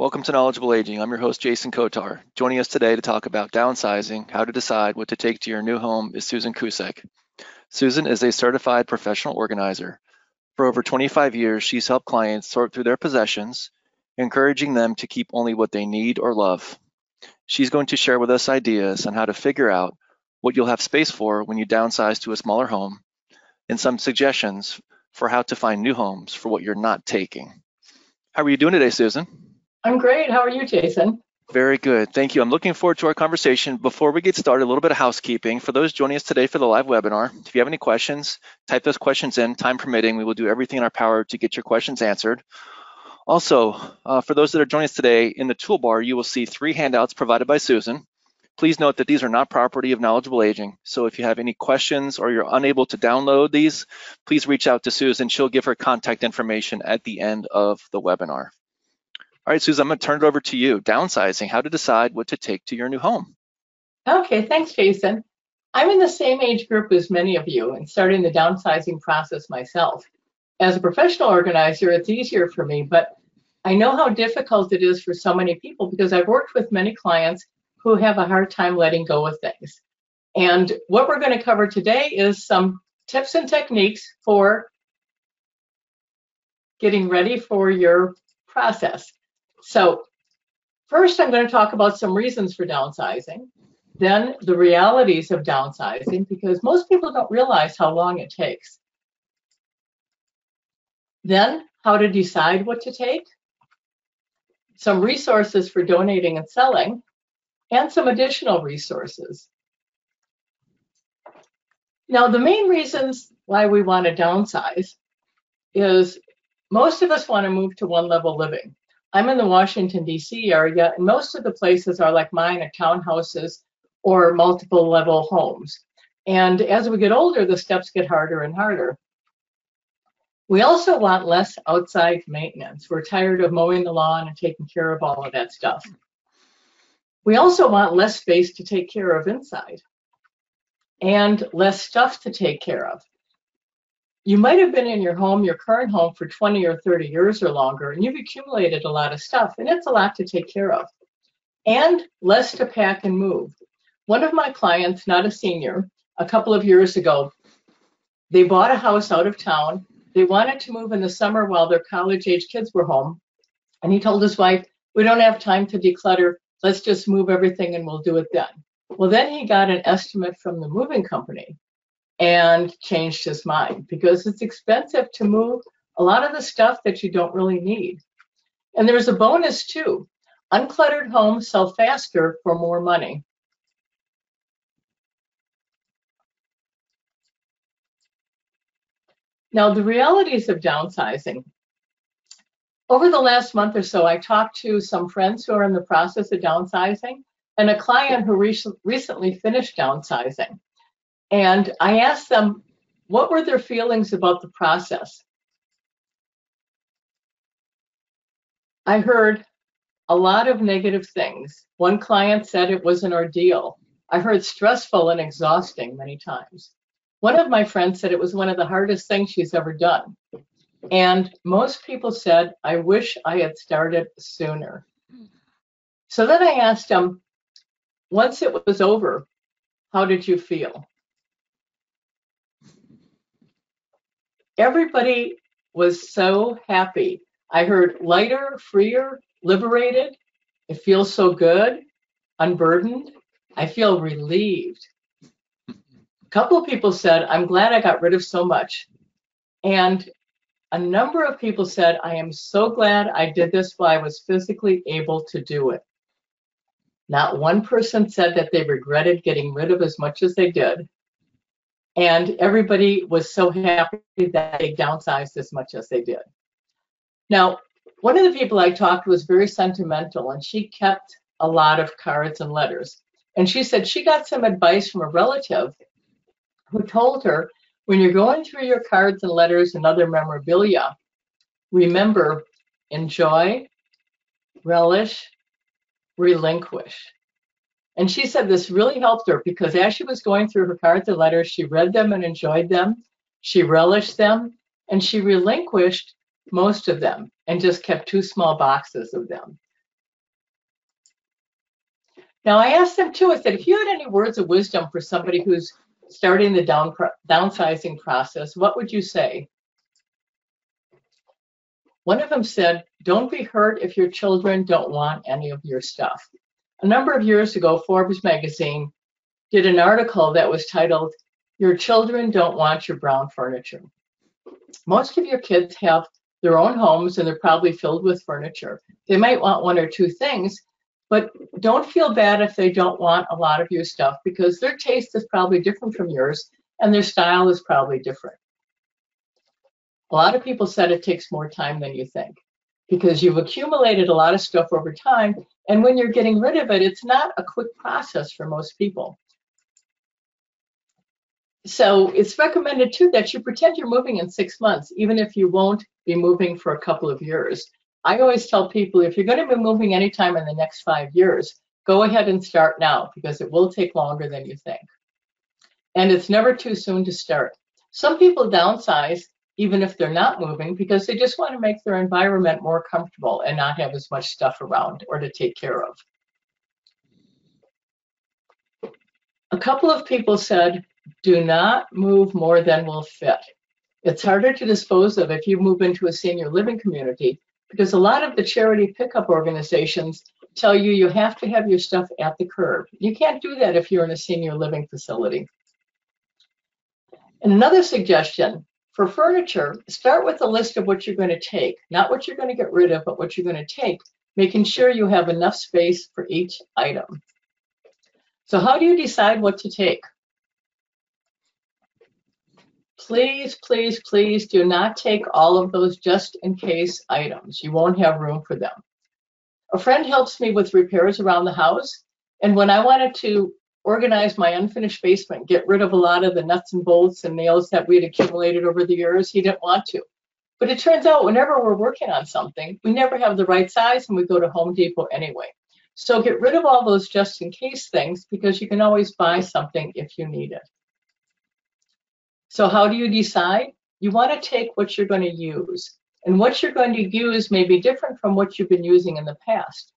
Welcome to Knowledgeable Aging. I'm your host, Jason Kotar. Joining us today to talk about downsizing, how to decide what to take to your new home is Susan Kusek. Susan is a certified professional organizer. For over 25 years, she's helped clients sort through their possessions, encouraging them to keep only what they need or love. She's going to share with us ideas on how to figure out what you'll have space for when you downsize to a smaller home and some suggestions for how to find new homes for what you're not taking. How are you doing today, Susan? I'm great. How are you, Jason? Very good. Thank you. I'm looking forward to our conversation. Before we get started, a little bit of housekeeping. For those joining us today for the live webinar, if you have any questions, type those questions in, time permitting. We will do everything in our power to get your questions answered. Also, uh, for those that are joining us today, in the toolbar, you will see three handouts provided by Susan. Please note that these are not property of Knowledgeable Aging. So if you have any questions or you're unable to download these, please reach out to Susan. She'll give her contact information at the end of the webinar. All right, Susan, I'm gonna turn it over to you. Downsizing, how to decide what to take to your new home. Okay, thanks, Jason. I'm in the same age group as many of you and starting the downsizing process myself. As a professional organizer, it's easier for me, but I know how difficult it is for so many people because I've worked with many clients who have a hard time letting go of things. And what we're going to cover today is some tips and techniques for getting ready for your process. So first, I'm going to talk about some reasons for downsizing, then the realities of downsizing, because most people don't realize how long it takes. Then how to decide what to take, some resources for donating and selling, and some additional resources. Now, the main reasons why we want to downsize is most of us want to move to one level living. I'm in the Washington, D.C. area, and most of the places are like mine, are townhouses or multiple level homes. And as we get older, the steps get harder and harder. We also want less outside maintenance. We're tired of mowing the lawn and taking care of all of that stuff. We also want less space to take care of inside and less stuff to take care of you might have been in your home, your current home, for 20 or 30 years or longer, and you've accumulated a lot of stuff, and it's a lot to take care of. And less to pack and move. One of my clients, not a senior, a couple of years ago, they bought a house out of town. They wanted to move in the summer while their college age kids were home. And he told his wife, We don't have time to declutter. Let's just move everything and we'll do it then. Well, then he got an estimate from the moving company and changed his mind because it's expensive to move a lot of the stuff that you don't really need. And there's a bonus too. Uncluttered homes sell faster for more money. Now, the realities of downsizing. Over the last month or so, I talked to some friends who are in the process of downsizing and a client who re recently finished downsizing. And I asked them what were their feelings about the process. I heard a lot of negative things. One client said it was an ordeal. I heard stressful and exhausting many times. One of my friends said it was one of the hardest things she's ever done. And most people said, I wish I had started sooner. So then I asked them, once it was over, how did you feel? Everybody was so happy. I heard lighter, freer, liberated. It feels so good, unburdened. I feel relieved. A couple of people said, I'm glad I got rid of so much. And a number of people said, I am so glad I did this while I was physically able to do it. Not one person said that they regretted getting rid of as much as they did and everybody was so happy that they downsized as much as they did. Now, one of the people I talked to was very sentimental, and she kept a lot of cards and letters. And she said she got some advice from a relative who told her when you're going through your cards and letters and other memorabilia, remember enjoy, relish, relinquish. And she said this really helped her because as she was going through her cards and letters, she read them and enjoyed them. She relished them and she relinquished most of them and just kept two small boxes of them. Now I asked them too, I said, if you had any words of wisdom for somebody who's starting the down, downsizing process, what would you say? One of them said, don't be hurt if your children don't want any of your stuff. A number of years ago, Forbes magazine did an article that was titled, Your Children Don't Want Your Brown Furniture. Most of your kids have their own homes and they're probably filled with furniture. They might want one or two things, but don't feel bad if they don't want a lot of your stuff because their taste is probably different from yours and their style is probably different. A lot of people said it takes more time than you think because you've accumulated a lot of stuff over time. And when you're getting rid of it, it's not a quick process for most people. So it's recommended too that you pretend you're moving in six months, even if you won't be moving for a couple of years. I always tell people if you're going to be moving anytime in the next five years, go ahead and start now because it will take longer than you think. And it's never too soon to start. Some people downsize even if they're not moving because they just want to make their environment more comfortable and not have as much stuff around or to take care of. A couple of people said, do not move more than will fit. It's harder to dispose of if you move into a senior living community because a lot of the charity pickup organizations tell you you have to have your stuff at the curb. You can't do that if you're in a senior living facility. And another suggestion for furniture, start with a list of what you're going to take, not what you're going to get rid of, but what you're going to take, making sure you have enough space for each item. So how do you decide what to take? Please, please, please do not take all of those just in case items. You won't have room for them. A friend helps me with repairs around the house. And when I wanted to organize my unfinished basement, get rid of a lot of the nuts and bolts and nails that we had accumulated over the years, he didn't want to. But it turns out whenever we're working on something, we never have the right size and we go to Home Depot anyway. So get rid of all those just in case things because you can always buy something if you need it. So how do you decide? You want to take what you're going to use. And what you're going to use may be different from what you've been using in the past.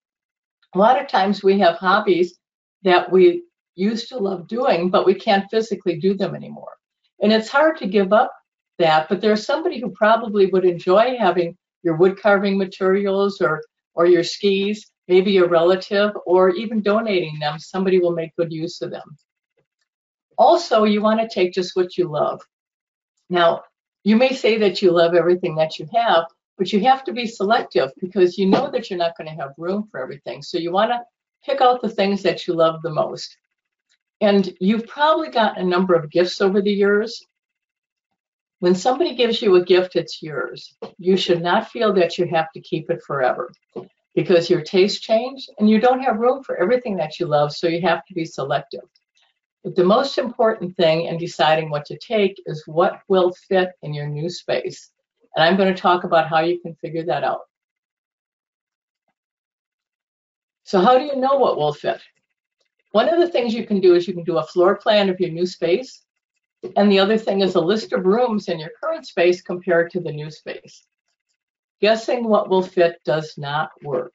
A lot of times we have hobbies that we used to love doing, but we can't physically do them anymore. And it's hard to give up that, but there's somebody who probably would enjoy having your wood carving materials or or your skis, maybe a relative, or even donating them. Somebody will make good use of them. Also, you want to take just what you love. Now, you may say that you love everything that you have, but you have to be selective because you know that you're not going to have room for everything. So you want to pick out the things that you love the most. And you've probably got a number of gifts over the years. When somebody gives you a gift, it's yours. You should not feel that you have to keep it forever because your tastes change and you don't have room for everything that you love, so you have to be selective. But the most important thing in deciding what to take is what will fit in your new space. And I'm going to talk about how you can figure that out. So how do you know what will fit? One of the things you can do is you can do a floor plan of your new space. And the other thing is a list of rooms in your current space compared to the new space. Guessing what will fit does not work.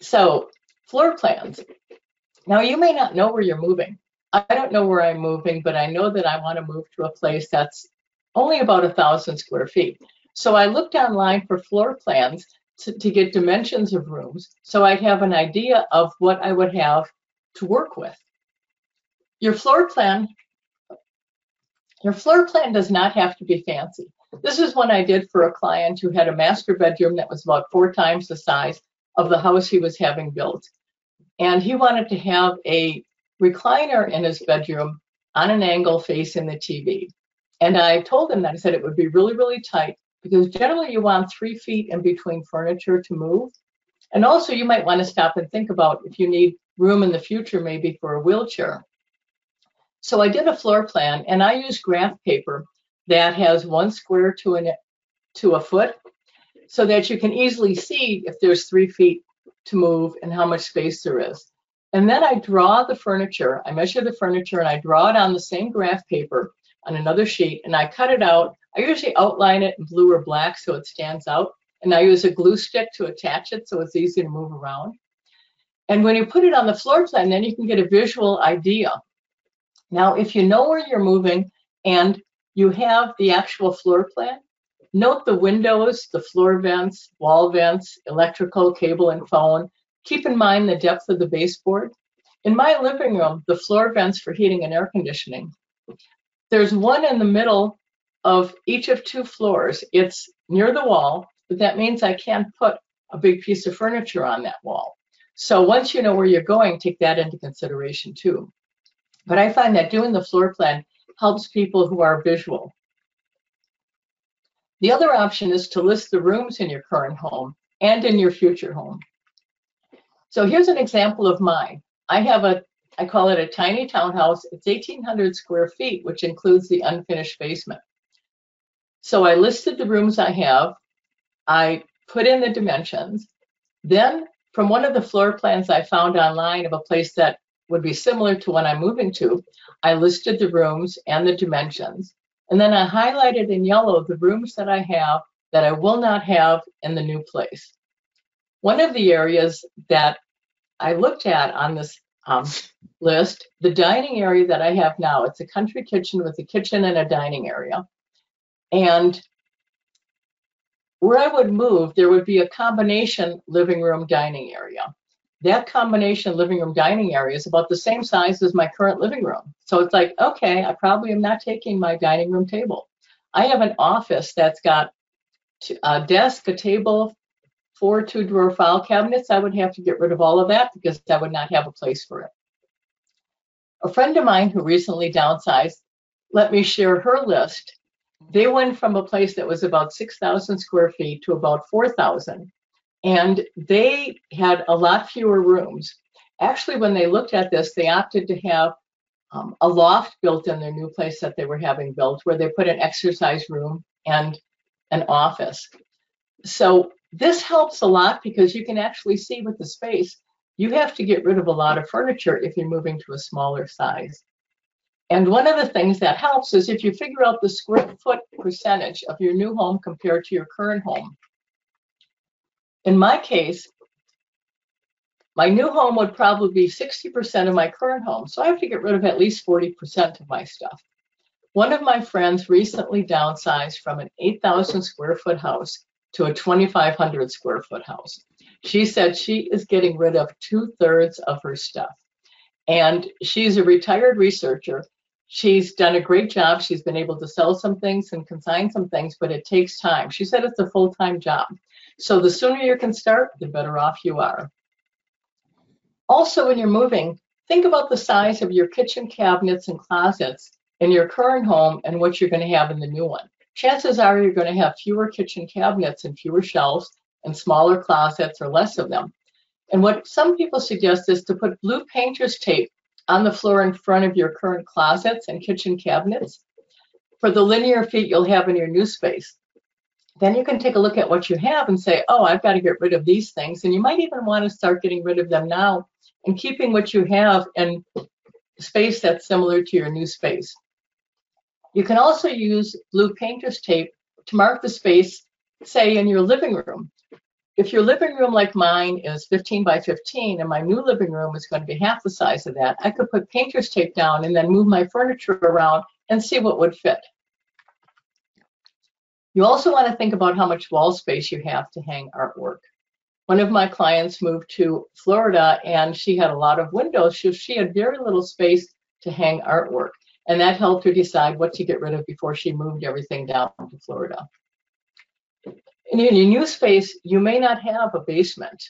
So floor plans. Now you may not know where you're moving. I don't know where I'm moving, but I know that I want to move to a place that's only about a thousand square feet. So I looked online for floor plans to, to get dimensions of rooms so I'd have an idea of what I would have to work with. Your floor plan, your floor plan does not have to be fancy. This is one I did for a client who had a master bedroom that was about four times the size of the house he was having built. And he wanted to have a recliner in his bedroom on an angle facing the TV. And I told him that I said it would be really, really tight because generally you want three feet in between furniture to move. And also you might want to stop and think about if you need room in the future, maybe for a wheelchair. So I did a floor plan and I used graph paper that has one square to, an, to a foot so that you can easily see if there's three feet to move and how much space there is. And then I draw the furniture, I measure the furniture and I draw it on the same graph paper on another sheet and I cut it out. I usually outline it in blue or black so it stands out. And I use a glue stick to attach it so it's easy to move around. And when you put it on the floor plan, then you can get a visual idea. Now, if you know where you're moving and you have the actual floor plan, note the windows, the floor vents, wall vents, electrical, cable, and phone. Keep in mind the depth of the baseboard. In my living room, the floor vents for heating and air conditioning. There's one in the middle of each of two floors. It's near the wall, but that means I can't put a big piece of furniture on that wall. So once you know where you're going, take that into consideration too. But I find that doing the floor plan helps people who are visual. The other option is to list the rooms in your current home and in your future home. So here's an example of mine. I have a, I call it a tiny townhouse. It's 1,800 square feet, which includes the unfinished basement. So I listed the rooms I have. I put in the dimensions. Then from one of the floor plans I found online of a place that would be similar to one I'm moving to, I listed the rooms and the dimensions. And then I highlighted in yellow the rooms that I have that I will not have in the new place. One of the areas that I looked at on this um, list, the dining area that I have now, it's a country kitchen with a kitchen and a dining area. And where I would move, there would be a combination living room dining area. That combination living room dining area is about the same size as my current living room. So it's like, okay, I probably am not taking my dining room table. I have an office that's got a desk, a table, four two drawer file cabinets, I would have to get rid of all of that because I would not have a place for it. A friend of mine who recently downsized let me share her list. They went from a place that was about 6,000 square feet to about 4,000. And they had a lot fewer rooms. Actually, when they looked at this, they opted to have um, a loft built in their new place that they were having built, where they put an exercise room and an office. So this helps a lot because you can actually see with the space, you have to get rid of a lot of furniture if you're moving to a smaller size. And one of the things that helps is if you figure out the square foot percentage of your new home compared to your current home. In my case, my new home would probably be 60% of my current home. So I have to get rid of at least 40% of my stuff. One of my friends recently downsized from an 8,000 square foot house to a 2,500 square foot house. She said she is getting rid of two thirds of her stuff. And she's a retired researcher. She's done a great job. She's been able to sell some things and consign some things, but it takes time. She said it's a full time job. So the sooner you can start, the better off you are. Also, when you're moving, think about the size of your kitchen cabinets and closets in your current home and what you're going to have in the new one chances are you're going to have fewer kitchen cabinets and fewer shelves and smaller closets or less of them. And what some people suggest is to put blue painter's tape on the floor in front of your current closets and kitchen cabinets for the linear feet you'll have in your new space. Then you can take a look at what you have and say, oh, I've got to get rid of these things. And you might even want to start getting rid of them now and keeping what you have in space that's similar to your new space. You can also use blue painter's tape to mark the space, say in your living room. If your living room like mine is 15 by 15 and my new living room is going to be half the size of that, I could put painter's tape down and then move my furniture around and see what would fit. You also want to think about how much wall space you have to hang artwork. One of my clients moved to Florida and she had a lot of windows, so she had very little space to hang artwork. And that helped her decide what to get rid of before she moved everything down to Florida. In your new space, you may not have a basement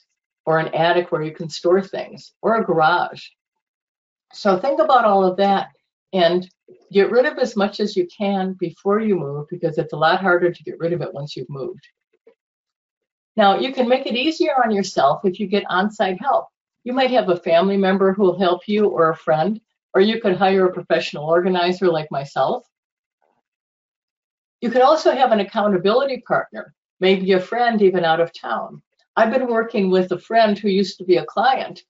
or an attic where you can store things or a garage. So think about all of that and get rid of as much as you can before you move because it's a lot harder to get rid of it once you've moved. Now, you can make it easier on yourself if you get on site help. You might have a family member who will help you or a friend or you could hire a professional organizer like myself. You could also have an accountability partner, maybe a friend even out of town. I've been working with a friend who used to be a client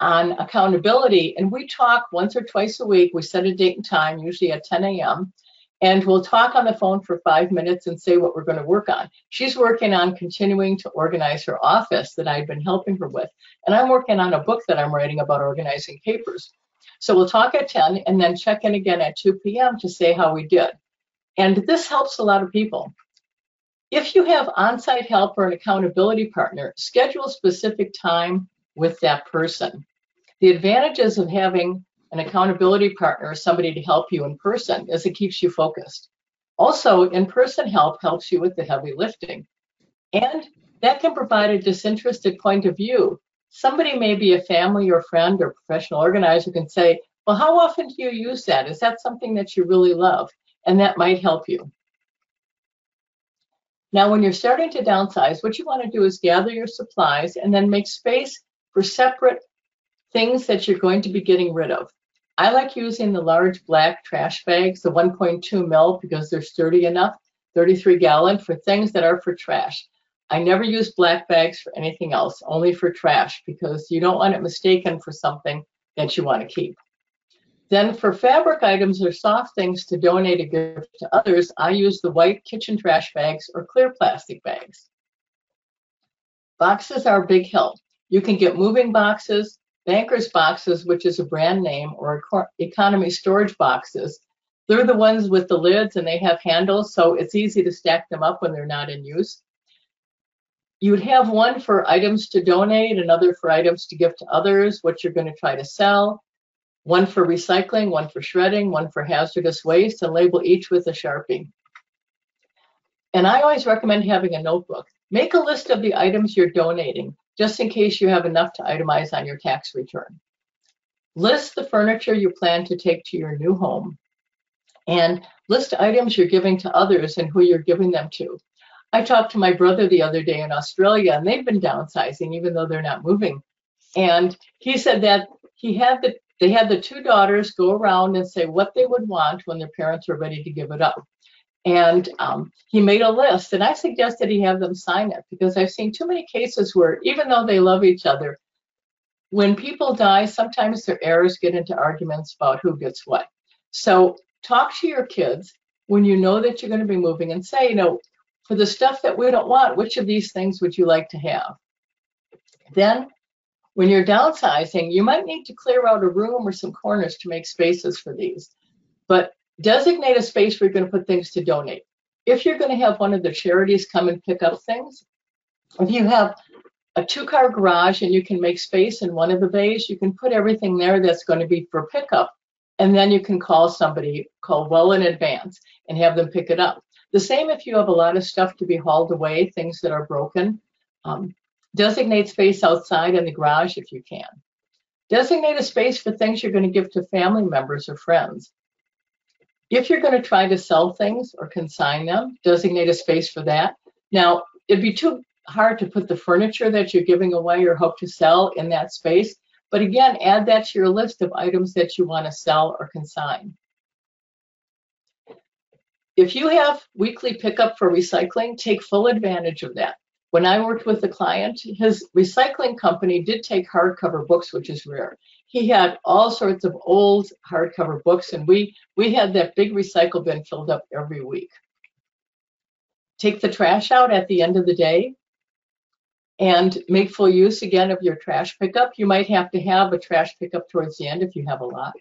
on accountability, and we talk once or twice a week. We set a date and time, usually at 10 a.m., and we'll talk on the phone for five minutes and say what we're going to work on. She's working on continuing to organize her office that I've been helping her with. And I'm working on a book that I'm writing about organizing papers. So we'll talk at 10 and then check in again at 2 p.m. to say how we did. And this helps a lot of people. If you have on-site help or an accountability partner, schedule specific time with that person. The advantages of having an accountability partner or somebody to help you in person is it keeps you focused. Also, in-person help helps you with the heavy lifting. And that can provide a disinterested point of view. Somebody may be a family or friend or professional organizer can say, well, how often do you use that? Is that something that you really love? And that might help you. Now, when you're starting to downsize, what you want to do is gather your supplies and then make space for separate things that you're going to be getting rid of. I like using the large black trash bags, the 1.2 mil, because they're sturdy enough, 33 gallon, for things that are for trash. I never use black bags for anything else, only for trash, because you don't want it mistaken for something that you want to keep. Then for fabric items or soft things to donate a gift to others, I use the white kitchen trash bags or clear plastic bags. Boxes are a big help. You can get moving boxes, Bankers boxes, which is a brand name, or economy storage boxes, they're the ones with the lids and they have handles, so it's easy to stack them up when they're not in use. You would have one for items to donate, another for items to give to others, what you're going to try to sell, one for recycling, one for shredding, one for hazardous waste, and label each with a Sharpie. And I always recommend having a notebook. Make a list of the items you're donating just in case you have enough to itemize on your tax return. List the furniture you plan to take to your new home and list items you're giving to others and who you're giving them to. I talked to my brother the other day in Australia and they've been downsizing even though they're not moving. And he said that he had the they had the two daughters go around and say what they would want when their parents were ready to give it up. And um, he made a list, and I suggested he have them sign it because I've seen too many cases where, even though they love each other, when people die, sometimes their heirs get into arguments about who gets what. So talk to your kids when you know that you're going to be moving and say, you know, for the stuff that we don't want, which of these things would you like to have? Then, when you're downsizing, you might need to clear out a room or some corners to make spaces for these. But Designate a space where you're going to put things to donate. If you're going to have one of the charities come and pick up things, if you have a two car garage and you can make space in one of the bays, you can put everything there that's going to be for pickup. And then you can call somebody, call well in advance, and have them pick it up. The same if you have a lot of stuff to be hauled away, things that are broken. Um, designate space outside in the garage if you can. Designate a space for things you're going to give to family members or friends. If you're going to try to sell things or consign them, designate a space for that. Now, it'd be too hard to put the furniture that you're giving away or hope to sell in that space. But again, add that to your list of items that you want to sell or consign. If you have weekly pickup for recycling, take full advantage of that. When I worked with a client, his recycling company did take hardcover books, which is rare he had all sorts of old hardcover books, and we we had that big recycle bin filled up every week. Take the trash out at the end of the day and make full use again of your trash pickup. You might have to have a trash pickup towards the end if you have a lot.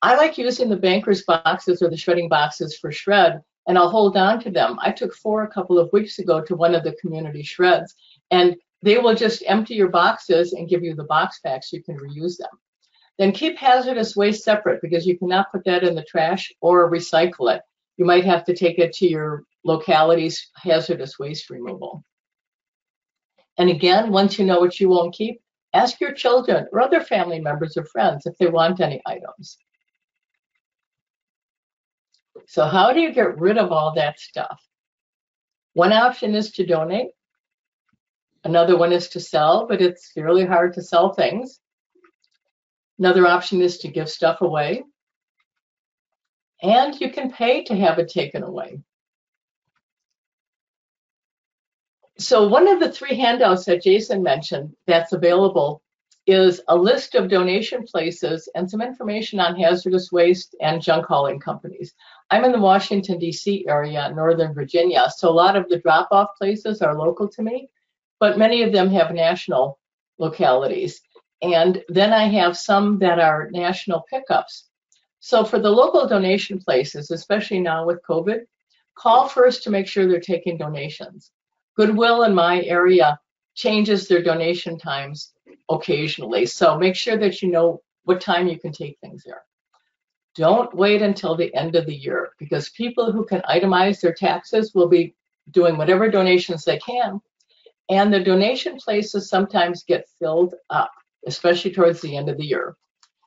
I like using the banker's boxes or the shredding boxes for shred, and I'll hold on to them. I took four a couple of weeks ago to one of the community shreds, and they will just empty your boxes and give you the box back so you can reuse them. Then keep hazardous waste separate because you cannot put that in the trash or recycle it. You might have to take it to your locality's hazardous waste removal. And again, once you know what you won't keep, ask your children or other family members or friends if they want any items. So how do you get rid of all that stuff? One option is to donate. Another one is to sell, but it's fairly hard to sell things. Another option is to give stuff away. And you can pay to have it taken away. So one of the three handouts that Jason mentioned that's available is a list of donation places and some information on hazardous waste and junk hauling companies. I'm in the Washington, D.C. area, Northern Virginia, so a lot of the drop off places are local to me, but many of them have national localities. And then I have some that are national pickups. So for the local donation places, especially now with COVID, call first to make sure they're taking donations. Goodwill in my area changes their donation times occasionally. So make sure that you know what time you can take things there. Don't wait until the end of the year because people who can itemize their taxes will be doing whatever donations they can. And the donation places sometimes get filled up, especially towards the end of the year.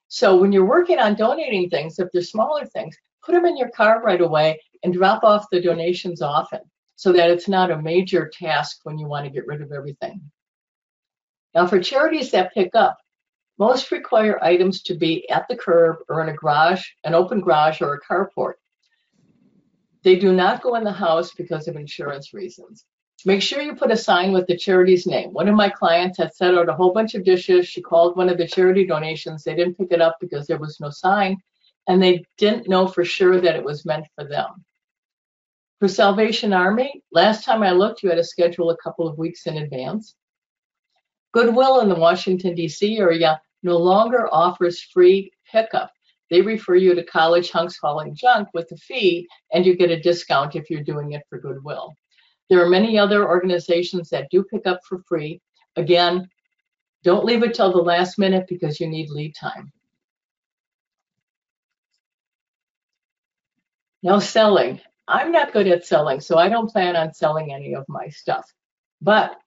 So when you're working on donating things, if they're smaller things, put them in your car right away and drop off the donations often so that it's not a major task when you want to get rid of everything. Now for charities that pick up, most require items to be at the curb or in a garage, an open garage or a carport. They do not go in the house because of insurance reasons. Make sure you put a sign with the charity's name. One of my clients had set out a whole bunch of dishes. She called one of the charity donations. They didn't pick it up because there was no sign, and they didn't know for sure that it was meant for them. For Salvation Army, last time I looked, you had to schedule a couple of weeks in advance. Goodwill in the Washington, D.C. area no longer offers free pickup. They refer you to College Hunks Hauling Junk with a fee, and you get a discount if you're doing it for Goodwill. There are many other organizations that do pick up for free. Again, don't leave it till the last minute because you need lead time. Now, selling. I'm not good at selling, so I don't plan on selling any of my stuff. But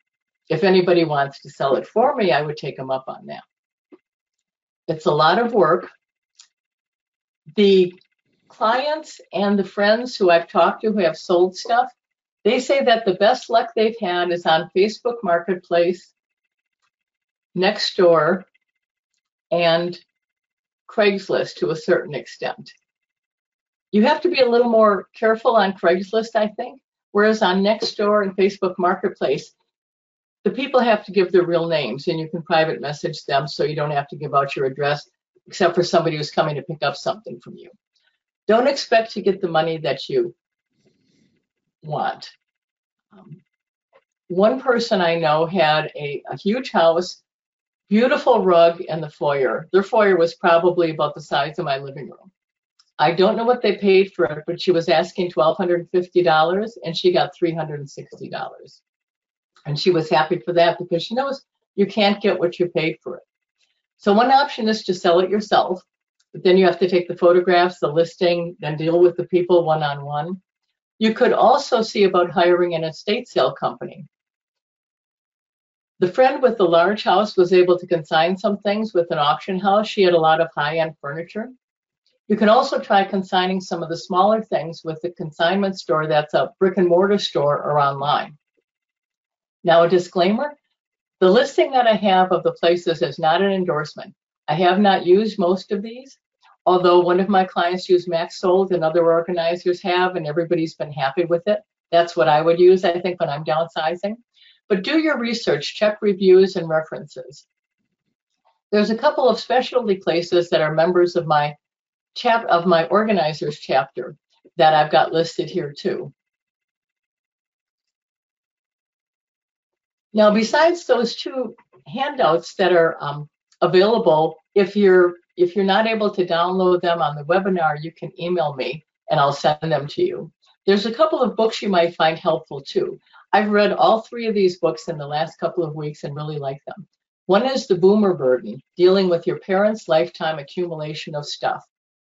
if anybody wants to sell it for me, I would take them up on that. It's a lot of work. The clients and the friends who I've talked to who have sold stuff, they say that the best luck they've had is on Facebook Marketplace, Nextdoor, and Craigslist to a certain extent. You have to be a little more careful on Craigslist, I think, whereas on Nextdoor and Facebook Marketplace, the people have to give their real names and you can private message them so you don't have to give out your address except for somebody who's coming to pick up something from you. Don't expect to get the money that you want. Um, one person I know had a, a huge house, beautiful rug in the foyer. Their foyer was probably about the size of my living room. I don't know what they paid for it, but she was asking $1,250 and she got $360. And she was happy for that because she knows you can't get what you paid for it. So one option is to sell it yourself, but then you have to take the photographs, the listing, then deal with the people one-on-one. You could also see about hiring an estate sale company. The friend with the large house was able to consign some things with an auction house. She had a lot of high-end furniture. You can also try consigning some of the smaller things with a consignment store that's a brick and mortar store or online. Now, a disclaimer, the listing that I have of the places is not an endorsement. I have not used most of these, although one of my clients used MaxSold and other organizers have, and everybody's been happy with it. That's what I would use, I think, when I'm downsizing. But do your research, check reviews and references. There's a couple of specialty places that are members of my chap of my organizers chapter that I've got listed here too. Now, besides those two handouts that are um, available, if you're if you're not able to download them on the webinar, you can email me and I'll send them to you. There's a couple of books you might find helpful too. I've read all three of these books in the last couple of weeks and really like them. One is The Boomer Burden, dealing with your parents' lifetime accumulation of stuff.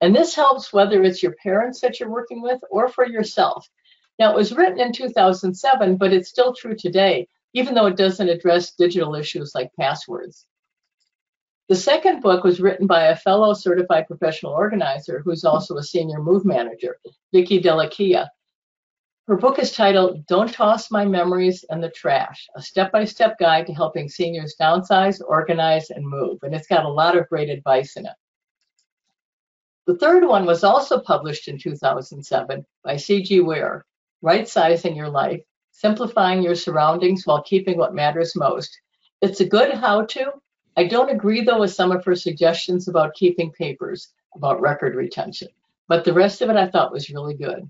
And this helps whether it's your parents that you're working with or for yourself. Now, it was written in 2007, but it's still true today even though it doesn't address digital issues like passwords. The second book was written by a fellow certified professional organizer who's also a senior move manager, Vicki Dellaquila. Her book is titled Don't Toss My Memories in the Trash, a step-by-step -step guide to helping seniors downsize, organize, and move. And it's got a lot of great advice in it. The third one was also published in 2007 by Ciji Ware, Right Sizing Your Life, simplifying your surroundings while keeping what matters most. It's a good how to I don't agree though with some of her suggestions about keeping papers, about record retention, but the rest of it I thought was really good.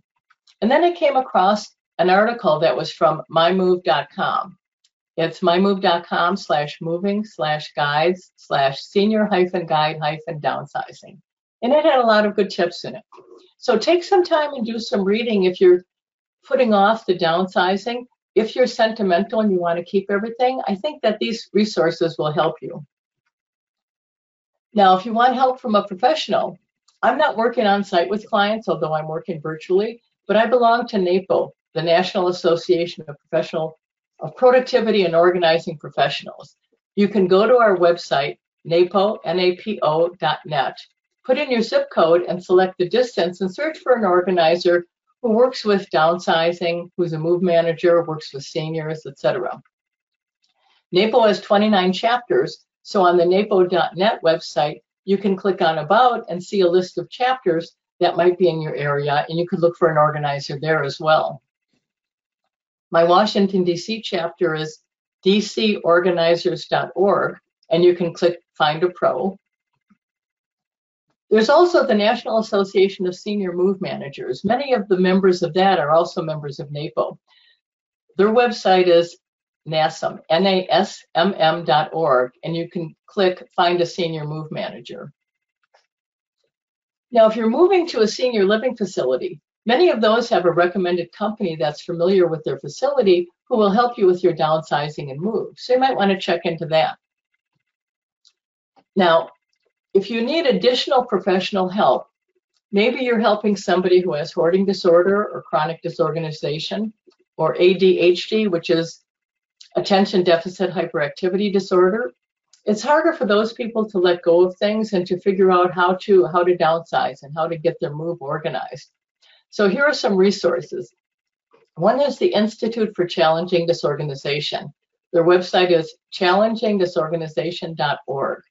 And then I came across an article that was from mymove.com. It's mymove.com slash moving slash guides slash senior hyphen guide hyphen downsizing. And it had a lot of good tips in it. So take some time and do some reading if you're putting off the downsizing. If you're sentimental and you want to keep everything, I think that these resources will help you. Now, if you want help from a professional, I'm not working on site with clients, although I'm working virtually, but I belong to NAPO, the National Association of Professional of Productivity and Organizing Professionals. You can go to our website, napo, N-A-P-O.net, put in your zip code and select the distance and search for an organizer works with downsizing, who's a move manager, works with seniors, etc. NAPO has 29 chapters, so on the napo.net website, you can click on About and see a list of chapters that might be in your area, and you could look for an organizer there as well. My Washington, D.C. chapter is dcorganizers.org, and you can click Find a Pro. There's also the National Association of Senior Move Managers. Many of the members of that are also members of NAPO. Their website is NASM, N-A-S-M-M.org, and you can click Find a Senior Move Manager. Now, if you're moving to a senior living facility, many of those have a recommended company that's familiar with their facility who will help you with your downsizing and move. So you might want to check into that. Now, if you need additional professional help, maybe you're helping somebody who has hoarding disorder or chronic disorganization or ADHD, which is attention deficit hyperactivity disorder, it's harder for those people to let go of things and to figure out how to how to downsize and how to get their move organized. So here are some resources. One is the Institute for Challenging Disorganization. Their website is challengingdisorganization.org.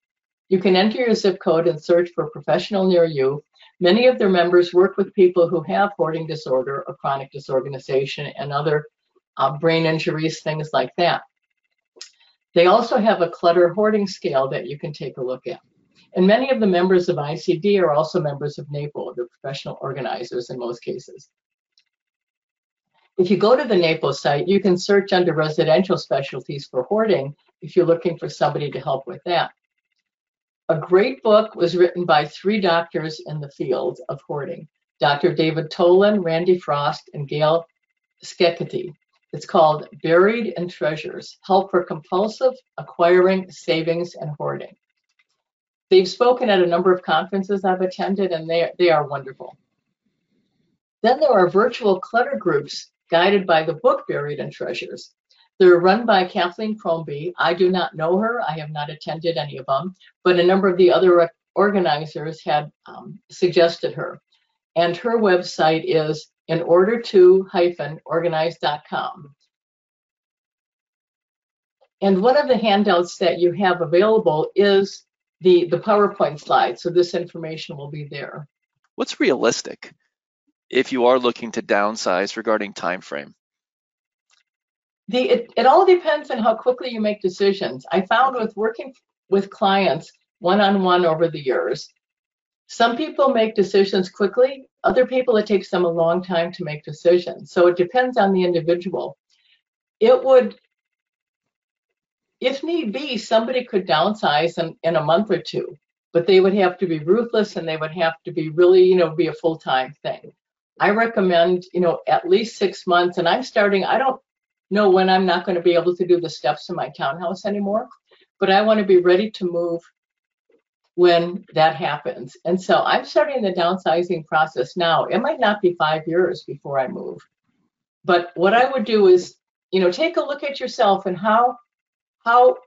You can enter your zip code and search for a professional near you. Many of their members work with people who have hoarding disorder or chronic disorganization and other uh, brain injuries, things like that. They also have a clutter hoarding scale that you can take a look at. And many of the members of ICD are also members of NAPO, the professional organizers in most cases. If you go to the NAPO site, you can search under residential specialties for hoarding if you're looking for somebody to help with that. A great book was written by three doctors in the field of hoarding, Dr. David Tolin, Randy Frost, and Gail Steketee. It's called Buried in Treasures, Help for Compulsive Acquiring, Savings, and Hoarding. They've spoken at a number of conferences I've attended, and they, they are wonderful. Then there are virtual clutter groups guided by the book Buried in Treasures. They're run by Kathleen Crombie. I do not know her. I have not attended any of them, but a number of the other organizers had um, suggested her. And her website is in order to hyphen organize.com. And one of the handouts that you have available is the, the PowerPoint slide. So this information will be there. What's realistic if you are looking to downsize regarding time frame? The, it, it all depends on how quickly you make decisions. I found with working with clients one-on-one over the years, some people make decisions quickly, other people it takes them a long time to make decisions. So it depends on the individual. It would, if need be, somebody could downsize in, in a month or two, but they would have to be ruthless and they would have to be really, you know, be a full-time thing. I recommend, you know, at least six months. And I'm starting, I don't know when I'm not going to be able to do the steps in my townhouse anymore, but I want to be ready to move when that happens. And so I'm starting the downsizing process now. It might not be five years before I move. But what I would do is, you know, take a look at yourself and how how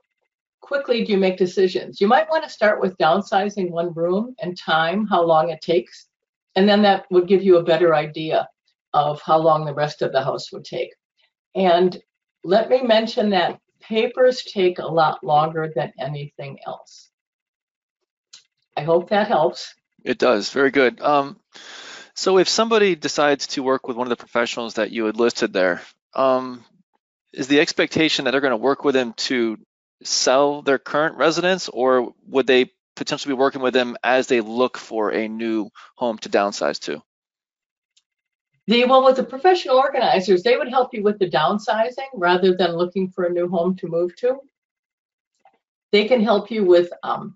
quickly do you make decisions? You might want to start with downsizing one room and time, how long it takes. And then that would give you a better idea of how long the rest of the house would take. And let me mention that papers take a lot longer than anything else. I hope that helps. It does. Very good. Um, so if somebody decides to work with one of the professionals that you had listed there, um, is the expectation that they're going to work with them to sell their current residence or would they potentially be working with them as they look for a new home to downsize to? Well with the professional organizers, they would help you with the downsizing rather than looking for a new home to move to. They can help you with um,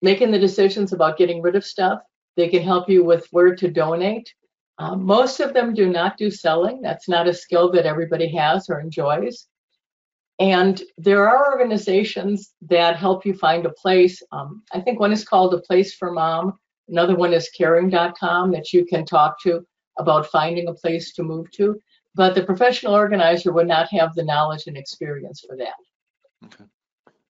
making the decisions about getting rid of stuff. They can help you with where to donate. Um, most of them do not do selling. That's not a skill that everybody has or enjoys. And there are organizations that help you find a place. Um, I think one is called A Place for Mom. Another one is caring.com that you can talk to about finding a place to move to. But the professional organizer would not have the knowledge and experience for that. Okay.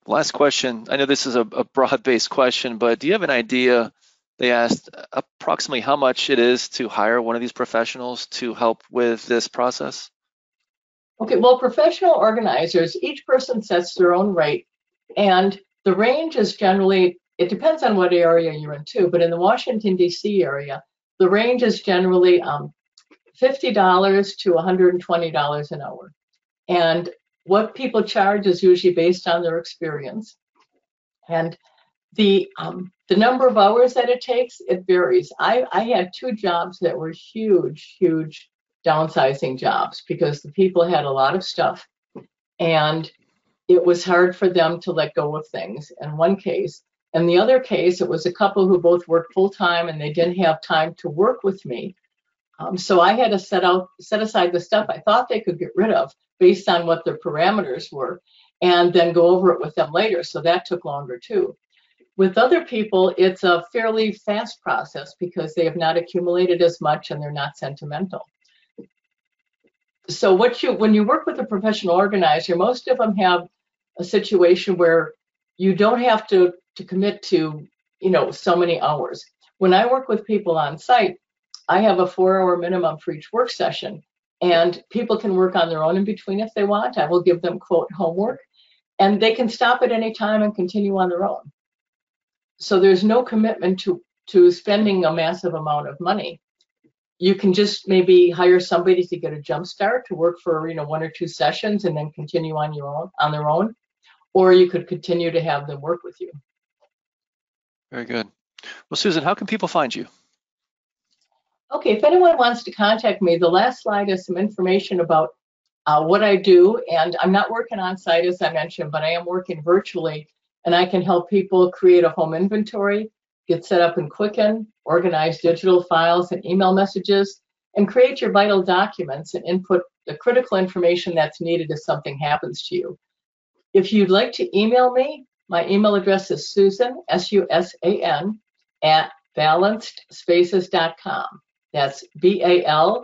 Last question. I know this is a, a broad-based question, but do you have an idea? They asked approximately how much it is to hire one of these professionals to help with this process. Okay, well, professional organizers, each person sets their own rate, and the range is generally, it depends on what area you're in too, but in the Washington, D.C. area, the range is generally um, $50 to $120 an hour. And what people charge is usually based on their experience. And the um, the number of hours that it takes, it varies. I, I had two jobs that were huge, huge downsizing jobs because the people had a lot of stuff and it was hard for them to let go of things in one case. In the other case, it was a couple who both worked full time and they didn't have time to work with me. Um, so I had to set out, set aside the stuff I thought they could get rid of based on what their parameters were, and then go over it with them later. So that took longer too. With other people, it's a fairly fast process because they have not accumulated as much and they're not sentimental. So what you when you work with a professional organizer, most of them have a situation where you don't have to to commit to you know so many hours. When I work with people on site, I have a four hour minimum for each work session, and people can work on their own in between if they want. I will give them quote homework, and they can stop at any time and continue on their own. So there's no commitment to to spending a massive amount of money. You can just maybe hire somebody to get a jump start to work for you know one or two sessions and then continue on your own on their own, or you could continue to have them work with you. Very good. Well, Susan, how can people find you? Okay, if anyone wants to contact me, the last slide is some information about uh, what I do. And I'm not working on site, as I mentioned, but I am working virtually. And I can help people create a home inventory, get set up in Quicken, organize digital files and email messages, and create your vital documents and input the critical information that's needed if something happens to you. If you'd like to email me, my email address is Susan, S-U-S-A-N, at balancedspaces.com. That's B-A-L-A-N-C-E-D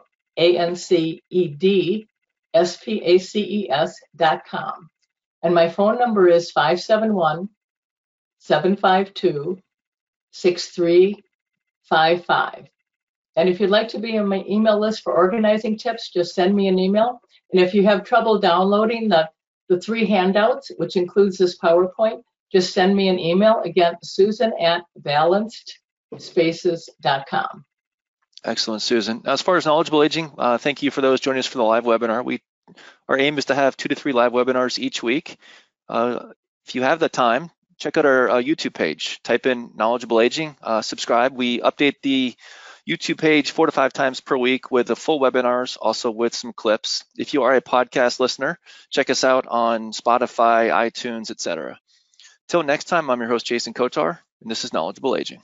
S-P-A-C-E-S dot com. And my phone number is 571 752 6355. And if you'd like to be on my email list for organizing tips, just send me an email. And if you have trouble downloading the, the three handouts, which includes this PowerPoint, just send me an email. Again, Susan at balancedspaces.com. Excellent, Susan. As far as knowledgeable aging, uh, thank you for those joining us for the live webinar. We, our aim is to have two to three live webinars each week. Uh, if you have the time, check out our uh, YouTube page. Type in knowledgeable aging, uh, subscribe. We update the YouTube page four to five times per week with the full webinars, also with some clips. If you are a podcast listener, check us out on Spotify, iTunes, etc. Till next time, I'm your host, Jason Kotar, and this is Knowledgeable Aging.